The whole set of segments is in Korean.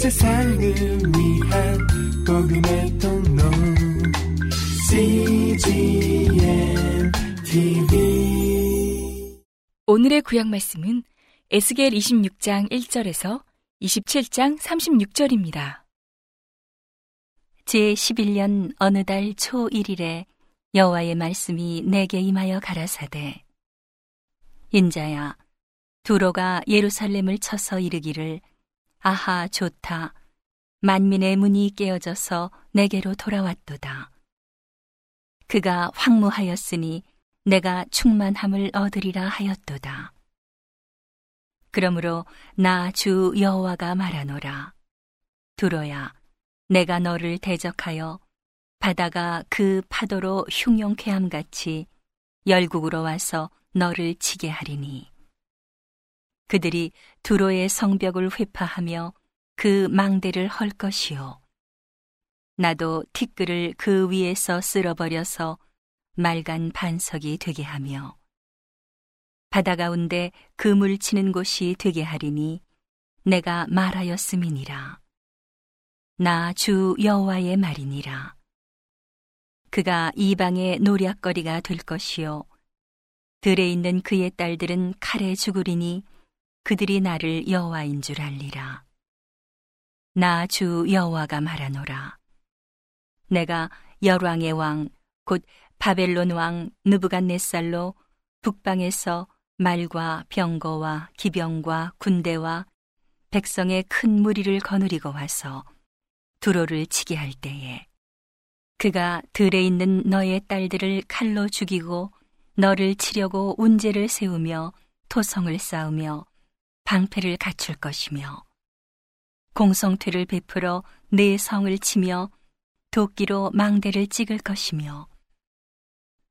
세상을 위한 복음의 통로 CGM TV 오늘의 구약 말씀은 에스겔 26장 1절에서 27장 36절입니다. 제 11년 어느 달 초 1일에 여호와의 말씀이 내게 임하여 가라사대 인자야 두로가 예루살렘을 쳐서 이르기를 아하 좋다. 만민의 문이 깨어져서 내게로 돌아왔도다. 그가 황무하였으니 내가 충만함을 얻으리라 하였도다. 그러므로 나 주 여호와가 말하노라. 두로야 내가 너를 대적하여 바다가 그 파도로 흉용케 함같이 열국으로 와서 너를 치게 하리니 그들이 두로의 성벽을 회파하며 그 망대를 헐 것이요. 나도 티끌을 그 위에서 쓸어버려서 맑은 반석이 되게 하며 바다 가운데 그물 치는 곳이 되게 하리니 내가 말하였음이니라. 나 주 여호와의 말이니라. 그가 이방의 노략거리가 될 것이요. 들에 있는 그의 딸들은 칼에 죽으리니 그들이 나를 여호와인 줄 알리라. 나 주 여호와가 말하노라. 내가 열왕의 왕 곧 바벨론 왕 느부갓네살로 북방에서 말과 병거와 기병과 군대와 백성의 큰 무리를 거느리고 와서 두로를 치게 할 때에 그가 들에 있는 너의 딸들을 칼로 죽이고 너를 치려고 운제를 세우며 토성을 쌓으며 방패를 갖출 것이며 공성퇴를 베풀어 내 성을 치며 도끼로 망대를 찍을 것이며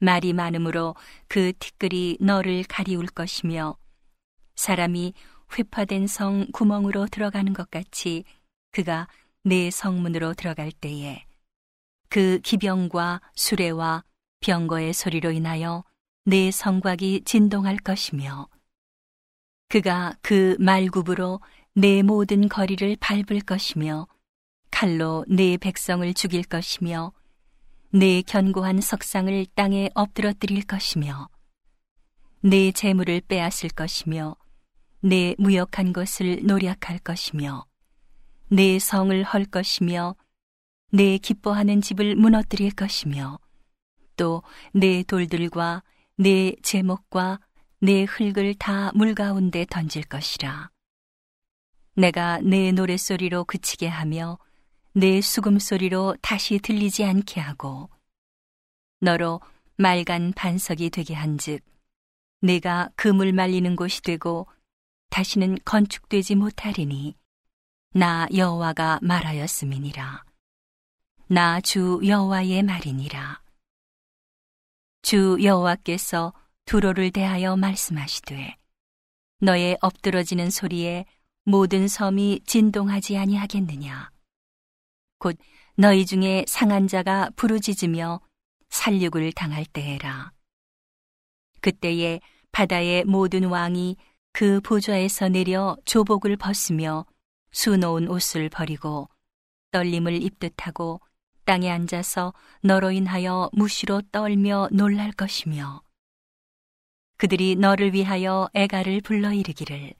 말이 많으므로 그 티끌이 너를 가리울 것이며 사람이 회파된 성 구멍으로 들어가는 것 같이 그가 내 성문으로 들어갈 때에 그 기병과 수레와 병거의 소리로 인하여 내 성곽이 진동할 것이며 그가 그 말굽으로 내 모든 거리를 밟을 것이며 칼로 내 백성을 죽일 것이며 내 견고한 석상을 땅에 엎드러뜨릴 것이며 내 재물을 빼앗을 것이며 내 무역한 것을 노략할 것이며 내 성을 헐 것이며 내 기뻐하는 집을 무너뜨릴 것이며 또 내 돌들과 내 제목과 내 흙을 다 물 가운데 던질 것이라. 내가 내 노랫소리로 그치게 하며 내 수금소리로 다시 들리지 않게 하고 너로 맑은 반석이 되게 한즉 내가 그물 말리는 곳이 되고 다시는 건축되지 못하리니 나 여호와가 말하였음이니라 나 주 여호와의 말이니라 주 여호와께서 두로를 대하여 말씀하시되 너의 엎드러지는 소리에 모든 섬이 진동하지 아니하겠느냐 곧 너희 중에 상한 자가 부르짖으며 살육을 당할 때에라. 그때에 바다의 모든 왕이 그 보좌에서 내려 조복을 벗으며 수놓은 옷을 버리고 떨림을 입듯하고 땅에 앉아서 너로 인하여 무시로 떨며 놀랄 것이며 그들이 너를 위하여 애가를 불러 이르기를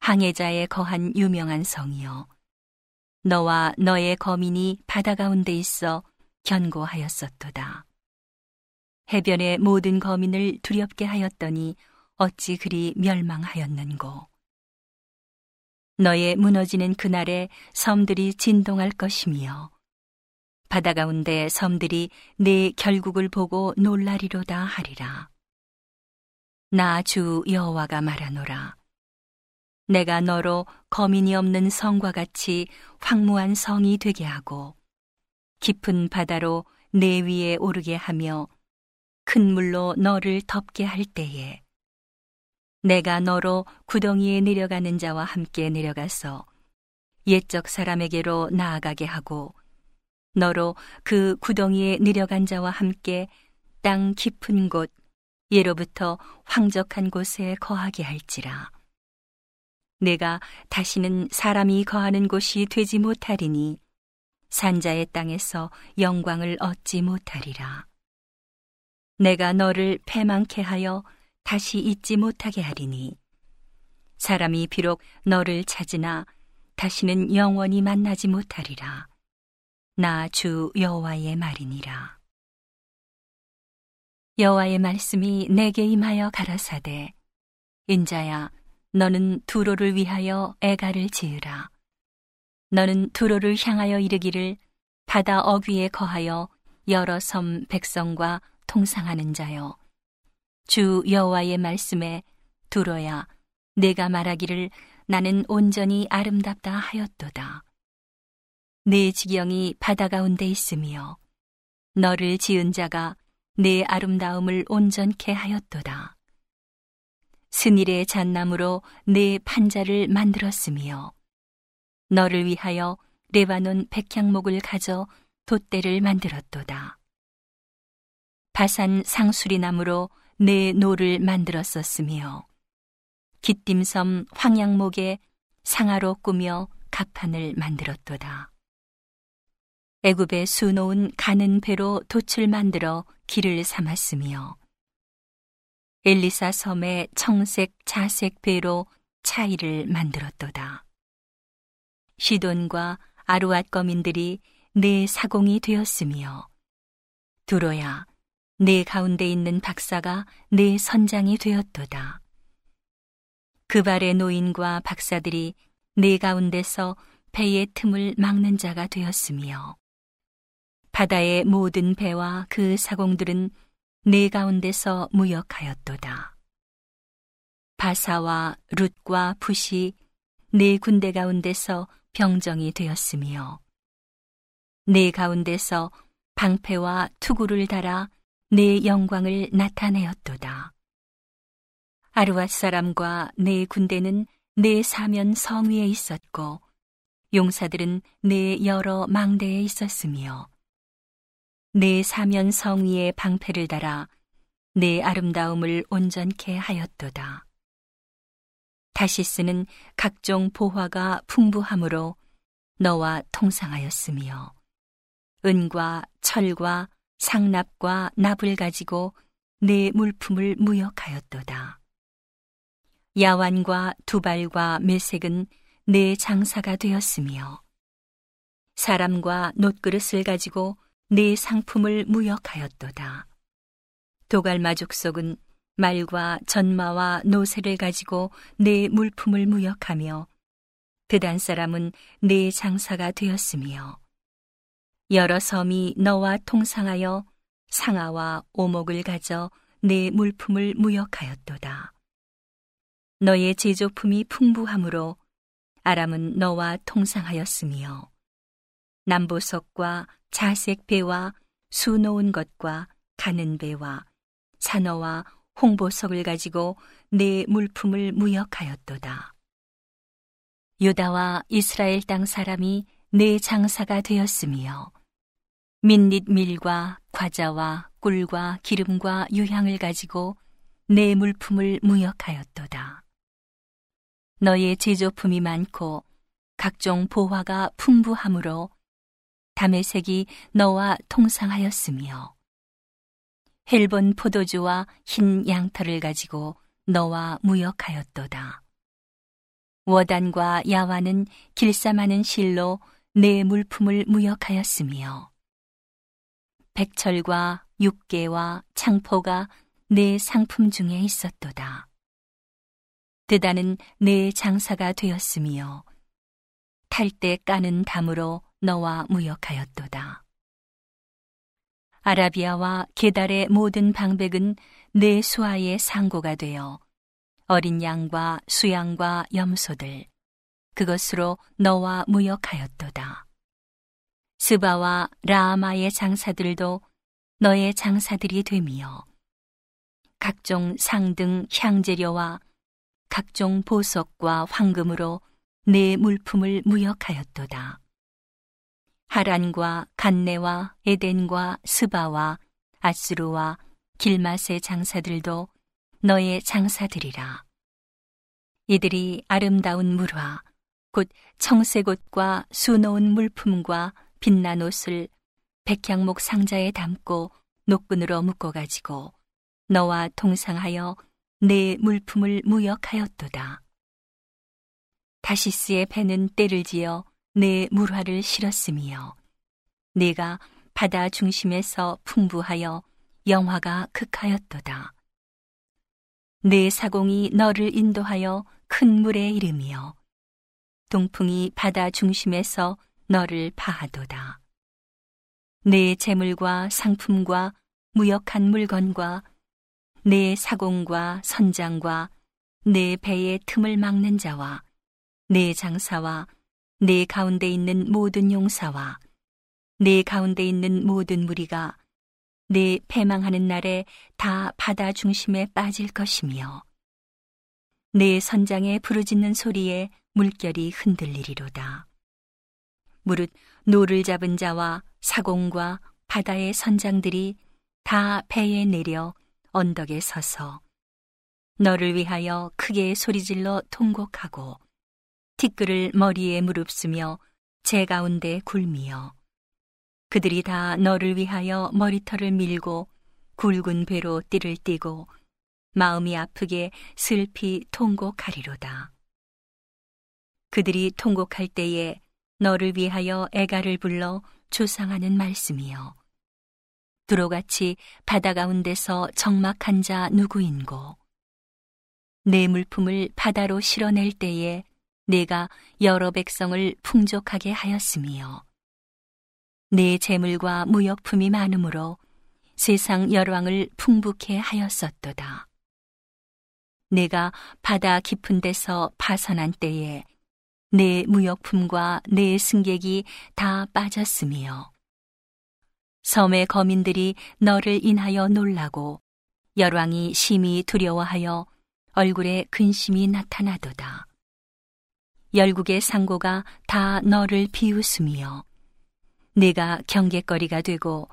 항해자의 거한 유명한 성이여 너와 너의 거민이 바다 가운데 있어 견고하였었도다. 해변의 모든 거민을 두렵게 하였더니 어찌 그리 멸망하였는고. 너의 무너지는 그날에 섬들이 진동할 것이며 바다 가운데 섬들이 내 결국을 보고 놀라리로다 하리라. 나 주 여호와가 말하노라. 내가 너로 거민이 없는 성과 같이 황무한 성이 되게 하고 깊은 바다로 내 위에 오르게 하며 큰 물로 너를 덮게 할 때에 내가 너로 구덩이에 내려가는 자와 함께 내려가서 옛적 사람에게로 나아가게 하고 너로 그 구덩이에 내려간 자와 함께 땅 깊은 곳 예로부터 황적한 곳에 거하게 할지라 내가 다시는 사람이 거하는 곳이 되지 못하리니 산자의 땅에서 영광을 얻지 못하리라. 내가 너를 패망케 하여 다시 잊지 못하게 하리니 사람이 비록 너를 찾으나 다시는 영원히 만나지 못하리라. 나 주 여호와의 말이니라. 여호와의 말씀이 내게 임하여 가라사대 인자야 너는 두로를 위하여 애가를 지으라. 너는 두로를 향하여 이르기를 바다 어귀에 거하여 여러 섬 백성과 통상하는 자여. 주 여호와의 말씀에 두로야 내가 말하기를 나는 온전히 아름답다 하였도다. 내 지경이 바다 가운데 있으며 너를 지은 자가 내 아름다움을 온전케 하였도다. 스닐의 잣나무로 내 판자를 만들었으며 너를 위하여 레바논 백향목을 가져 돛대를 만들었도다. 바산 상수리 나무로 네 노를 만들었음이여 깃딤 섬 황양목에 상아로 꾸며 갑판을 만들었도다. 애굽의 수놓은 가는 베로 돛을 만들어 기를 삼았음이여 엘리사 섬의 청색 자색 베로 차일을 만들었도다. 시돈과 아르왓 거민들이 네 사공이 되었으며 두로야 내 가운데 있는 박사가 내 선장이 되었도다. 그 발의 노인과 박사들이 내 가운데서 배의 틈을 막는 자가 되었으며 바다의 모든 배와 그 사공들은 내 가운데서 무역하였도다. 바사와 룻과 붓이 내 군대 가운데서 병정이 되었으며 내 가운데서 방패와 투구를 달아 내 영광을 나타내었도다. 아르왓 사람과 내 군대는 내 사면 성 위에 있었고 용사들은 내 여러 망대에 있었으며 내 사면 성 위에 방패를 달아 내 아름다움을 온전케 하였도다. 다시스는 각종 보화가 풍부함으로 너와 통상하였으며 은과 철과 상납과 납을 가지고 내 물품을 무역하였도다. 야완과 두발과 메색은 내 장사가 되었으며 사람과 놋그릇을 가지고 내 상품을 무역하였도다. 도갈마 족 속은 말과 전마와 노새를 가지고 내 물품을 무역하며 드단 사람은 내 장사가 되었으며 여러 섬이 너와 통상하여 상아와 오목을 가져 내 물품을 무역하였도다. 너의 제조품이 풍부함으로 아람은 너와 통상하였으며 남보석과 자색 배와 수놓은 것과 가는 배와 산어와 홍보석을 가지고 내 물품을 무역하였도다. 유다와 이스라엘 땅 사람이 내 장사가 되었으며 민닛 밀과 과자와 꿀과 기름과 유향을 가지고 내 물품을 무역하였도다. 너의 제조품이 많고 각종 보화가 풍부함으로 담의색이 너와 통상하였으며 헬본 포도주와 흰 양털을 가지고 너와 무역하였도다. 워단과 야와는 길쌈하는 실로 내 물품을 무역하였으며 백철과 육개와 창포가 내 상품 중에 있었도다. 드다는 내 장사가 되었으며 탈 때 까는 담으로 너와 무역하였도다. 아라비아와 게달의 모든 방백은 내 수하의 상고가 되어 어린 양과 수양과 염소들 그것으로 너와 무역하였도다. 스바와 라마의 장사들도 너의 장사들이 되며 각종 상등 향재료와 각종 보석과 황금으로 내 물품을 무역하였도다. 하란과 간네와 에덴과 스바와 아스루와 길맛의 장사들도 너의 장사들이라. 이들이 아름다운 물화, 곧 청색 옷과 수놓은 물품과 빛난 옷을 백향목 상자에 담고 녹분으로 묶어가지고 너와 통상하여 내 물품을 무역하였도다. 다시스의 배는 때를 지어 내 물화를 실었으며 내가 바다 중심에서 풍부하여 영화가 극하였도다. 내 사공이 너를 인도하여 큰 물에 이르며 동풍이 바다 중심에서 너를 파하도다. 내 재물과 상품과 무역한 물건과 내 사공과 선장과 내 배의 틈을 막는 자와 내 장사와 내 가운데 있는 모든 용사와 내 가운데 있는 모든 무리가 내 패망하는 날에 다 바다 중심에 빠질 것이며 내 선장에 부르짖는 소리에 물결이 흔들리리로다. 무릇 노를 잡은 자와 사공과 바다의 선장들이 다 배에 내려 언덕에 서서 너를 위하여 크게 소리질러 통곡하고 티끌을 머리에 무릅쓰며 재 가운데 굶이여 그들이 다 너를 위하여 머리털을 밀고 굵은 베로 띠를 띠고 마음이 아프게 슬피 통곡하리로다. 그들이 통곡할 때에 너를 위하여 애가를 불러 조상하는 말씀이요. 두로같이 바다 가운데서 적막한 자 누구인고. 내 물품을 바다로 실어낼 때에 내가 여러 백성을 풍족하게 하였으며 내 재물과 무역품이 많으므로 세상 열왕을 풍부케 하였었도다. 내가 바다 깊은 데서 파선한 때에 내 무역품과 내 승객이 다 빠졌으며 섬의 거민들이 너를 인하여 놀라고 열왕이 심히 두려워하여 얼굴에 근심이 나타나도다. 열국의 상고가 다 너를 비웃으며 내가 경계거리가 되고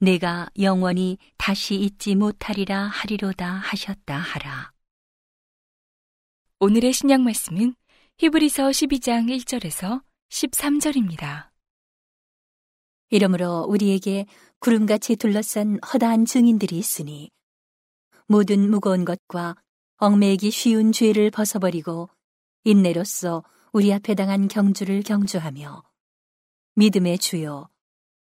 내가 영원히 다시 잊지 못하리라 하리로다 하셨다 하라. 오늘의 신약 말씀은 히브리서 12장 1절에서 13절입니다. 이러므로 우리에게 구름같이 둘러싼 허다한 증인들이 있으니 모든 무거운 것과 얽매이기 쉬운 죄를 벗어버리고 인내로써 우리 앞에 당한 경주를 경주하며 믿음의 주요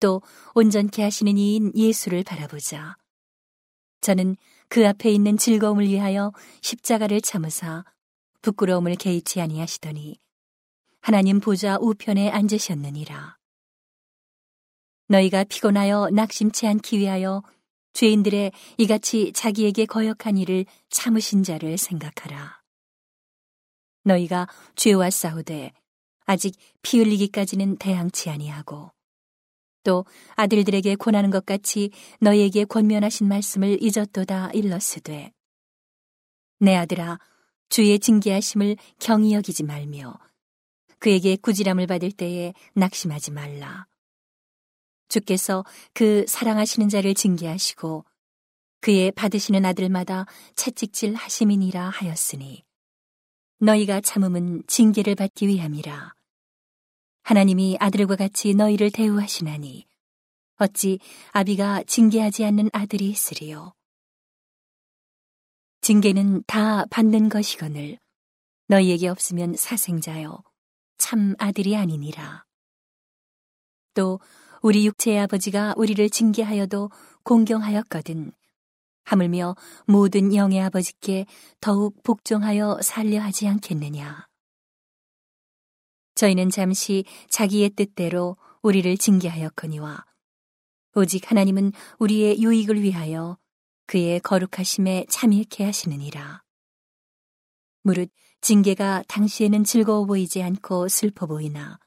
또 온전케 하시는 이인 예수를 바라보자. 저는 그 앞에 있는 즐거움을 위하여 십자가를 참으사 부끄러움을 개의치 아니하시더니 하나님 보좌 우편에 앉으셨느니라. 너희가 피곤하여 낙심치 않기 위하여 죄인들의 이같이 자기에게 거역한 일을 참으신 자를 생각하라. 너희가 죄와 싸우되 아직 피 흘리기까지는 대항치 아니하고 또 아들들에게 권하는 것 같이 너희에게 권면하신 말씀을 잊었도다 일러스되 내 아들아 주의 징계하심을 경히 여기지 말며 그에게 구지람을 받을 때에 낙심하지 말라. 주께서 그 사랑하시는 자를 징계하시고 그의 받으시는 아들마다 채찍질 하심이니라 하였으니 너희가 참음은 징계를 받기 위함이라. 하나님이 아들과 같이 너희를 대우하시나니 어찌 아비가 징계하지 않는 아들이 있으리요. 징계는 다 받는 것이거늘 너희에게 없으면 사생자요 참 아들이 아니니라. 또 우리 육체의 아버지가 우리를 징계하여도 공경하였거든 하물며 모든 영의 아버지께 더욱 복종하여 살려 하지 않겠느냐. 저희는 잠시 자기의 뜻대로 우리를 징계하였거니와 오직 하나님은 우리의 유익을 위하여 그의 거룩하심에 참여케 하시느니라. 무릇 징계가 당시에는 즐거워 보이지 않고 슬퍼 보이나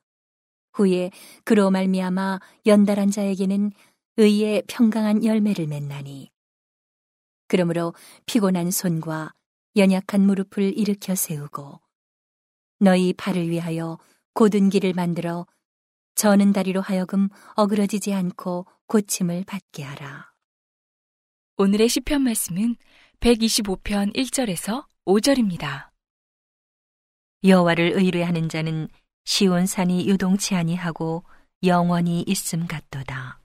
후에 그로 말미암아 연달한 자에게는 의의 평강한 열매를 맺나니 그러므로 피곤한 손과 연약한 무릎을 일으켜 세우고 너희 발을 위하여 고든 길을 만들어 저는 다리로 하여금 어그러지지 않고 고침을 받게 하라. 오늘의 시편 말씀은 125편 1절에서 5절입니다. 여호와를 의뢰하는 자는 시온 산이 요동치 아니하고 영원히 있음 같도다.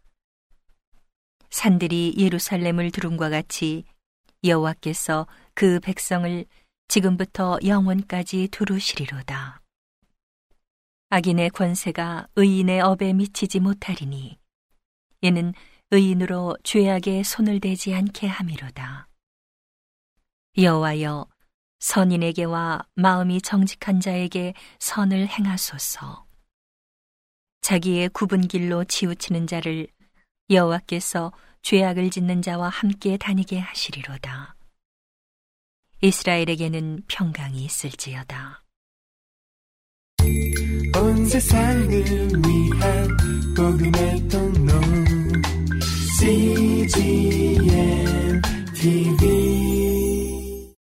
산들이 예루살렘을 두름과 같이 여호와께서 그 백성을 지금부터 영원까지 두루시리로다. 악인의 권세가 의인의 업에 미치지 못하리니 이는 의인으로 죄악에 손을 대지 않게 함이로다. 여호와여 선인에게와 마음이 정직한 자에게 선을 행하소서. 자기의 굽은 길로 치우치는 자를 여호와께서 죄악을 짓는 자와 함께 다니게 하시리로다. 이스라엘에게는 평강이 있을지어다. 온 세상을 위한 복음의 통로 CGM TV